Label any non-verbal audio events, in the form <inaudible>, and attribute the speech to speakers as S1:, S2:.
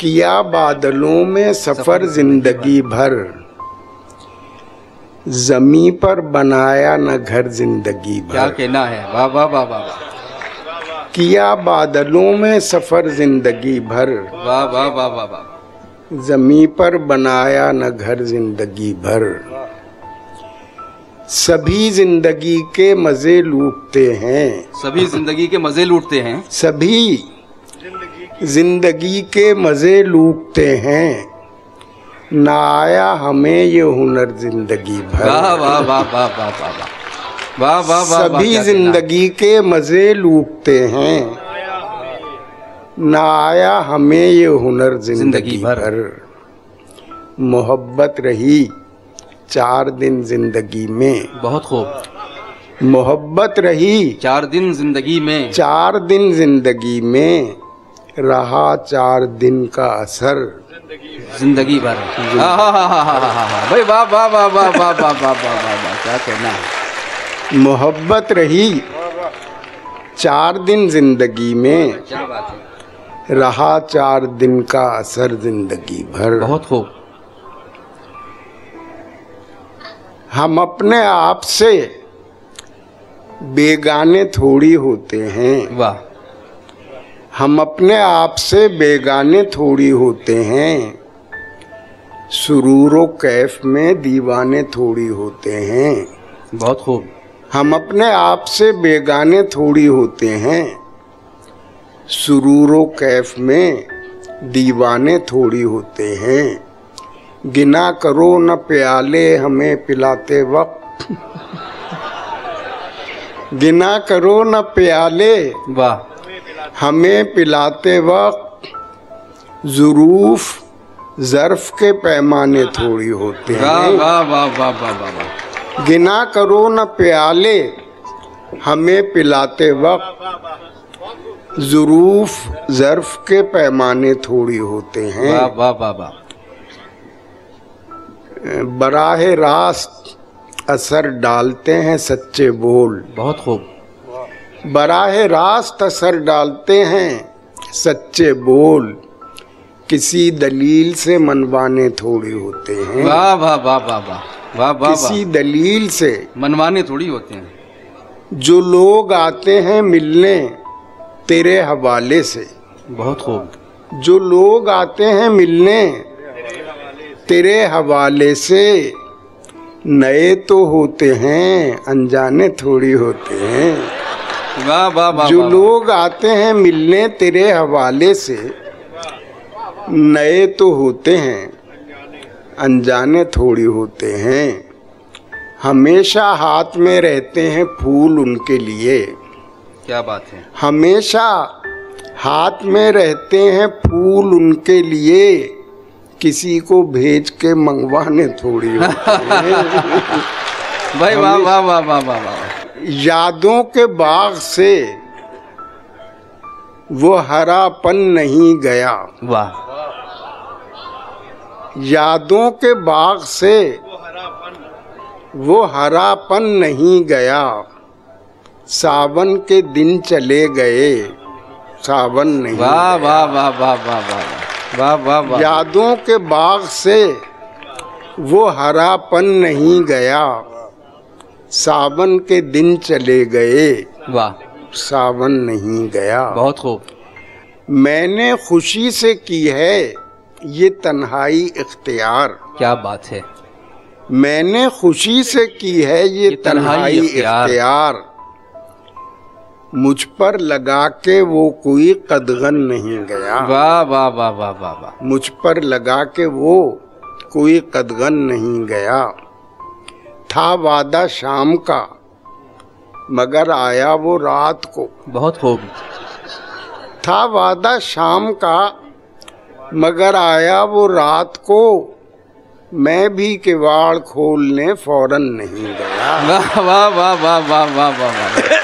S1: किया बादलों में सफ़र ज़िंदगी भर। जमी पर बनाया न घर ज़िंदगी भर।
S2: क्या कहना है? वाह वाह वाह वाह वाह।
S1: किया बादलों में सफ़र ज़िंदगी भर।
S2: वाह वाह वाह वाह वाह।
S1: जमी पर बनाया न घर ज़िंदगी भर। सभी ज़िंदगी के मज़े लूटते हैं।
S2: सभी ज़िंदगी के मज़े लूटते हैं।
S1: सभी ज़िंदगी के मज़े लूटते हैं ना आया हमें ये हुनर ज़िंदगी भर
S2: वाह वाह वाह वाह वाह वाह वाह वाह वाह वाह
S1: सभी
S2: है?
S1: ज़िंदगी के मज़े लूटते हैं ना आया हमें ये हुनर
S2: ज़िंदगी। भर
S1: मोहब्बत रही चार दिन ज़िंदगी में
S2: बहुत खूब
S1: मोहब्बत रही
S2: चार दिन ज़िंदगी में
S1: चार दिन ज़िंदगी में रहा चार दिन का असर
S2: ज़िंदगी भर हाँ हाँ हाँ हाँ हाँ हाँ हाँ भाई वाह वाह वाह वाह वाह वाह वाह वाह वाह वाह क्या कहना है
S1: मोहब्बत रही चार दिन ज़िंदगी में
S2: क्या बात है
S1: रहा चार दिन का असर ज़िंदगी भर
S2: बहुत खूब
S1: हम अपने आप से बेगाने थोड़ी होते हैं
S2: वाह
S1: हम अपने आप से बेगाने थोड़ी होते हैं। सुरूरो कैफ में दीवाने थोड़ी होते हैं।
S2: बहुत खूब।
S1: हम अपने आप से बेगाने थोड़ी होते हैं। सुरूरो कैफ में दीवाने थोड़ी होते हैं। गिना करो न प्याले हमें पिलाते वक्त। <laughs> गिना करो न प्याले।
S2: वाह।
S1: हमें पिलाते वक्त ज़रूफ जर्फ के पैमाने थोड़ी होते हैं।
S2: वाह वाह वाह वाह वाह वाह
S1: गिना करो न प्याले हमें पिलाते वक्त जुरूफ जर्फ के पैमाने थोड़ी होते हैं।
S2: वाह वाह वाह।
S1: बराह रास्त असर डालते हैं सच्चे बोल।
S2: बहुत खूब।
S1: बराह रास्त असर डालते हैं सच्चे बोल। किसी दलील से मनवाने थोड़ी होते हैं।
S2: वाह वाह वाह वाह वाह वाह वाह
S1: किसी दलील से
S2: मनवाने थोड़ी होते हैं।
S1: जो लोग आते हैं मिलने तेरे हवाले से।
S2: बहुत खूब।
S1: जो लोग आते हैं मिलने तेरे हवाले से। नए तो होते हैं अनजाने थोड़ी होते हैं।
S2: वाह वाह वाह
S1: जो लोग आते हैं मिलने तेरे हवाले से नए तो होते हैं अनजाने थोड़ी होते हैं। हमेशा हाथ में रहते हैं फूल उनके लिए।
S2: क्या बात है।
S1: हमेशा हाथ में रहते हैं फूल उनके लिए। किसी को भेज के मंगवाने थोड़ी होते हैं। <laughs>
S2: भाई वाह वाह वाह वाह वाह वाह।
S1: यादों के बाग से वो हरापन नहीं गया।
S2: वाह।
S1: यादों के बाग से वो हरापन नहीं गया। सावन के दिन चले गए सावन नहीं
S2: वाह वाह वाह वाह वाह वाह वाह वाह वाह।
S1: यादों के बाग से वो हरापन नहीं गया। सावन के दिन चले गए।
S2: वाह।
S1: सावन नहीं गया।
S2: बहुत खूब।
S1: मैंने खुशी से की है ये तन्हाई इख्तियार।
S2: क्या बात है।
S1: मैंने खुशी से की है ये
S2: ये तन्हाई। इख्तियार।
S1: मुझ पर लगा के वो कोई कदगन नहीं गया।
S2: वाह वाह वाह वाह वाह वाह।
S1: मुझ पर लगा के वो कोई कदगन नहीं गया। था वादा शाम का मगर आया वो रात को।
S2: बहुत खूब।
S1: था वादा शाम का मगर आया वो रात को। मैं भी किवाड़ खोलने फ़ौरन नहीं गया।
S2: वाह वाह वाह वाह वाह वाह वाह।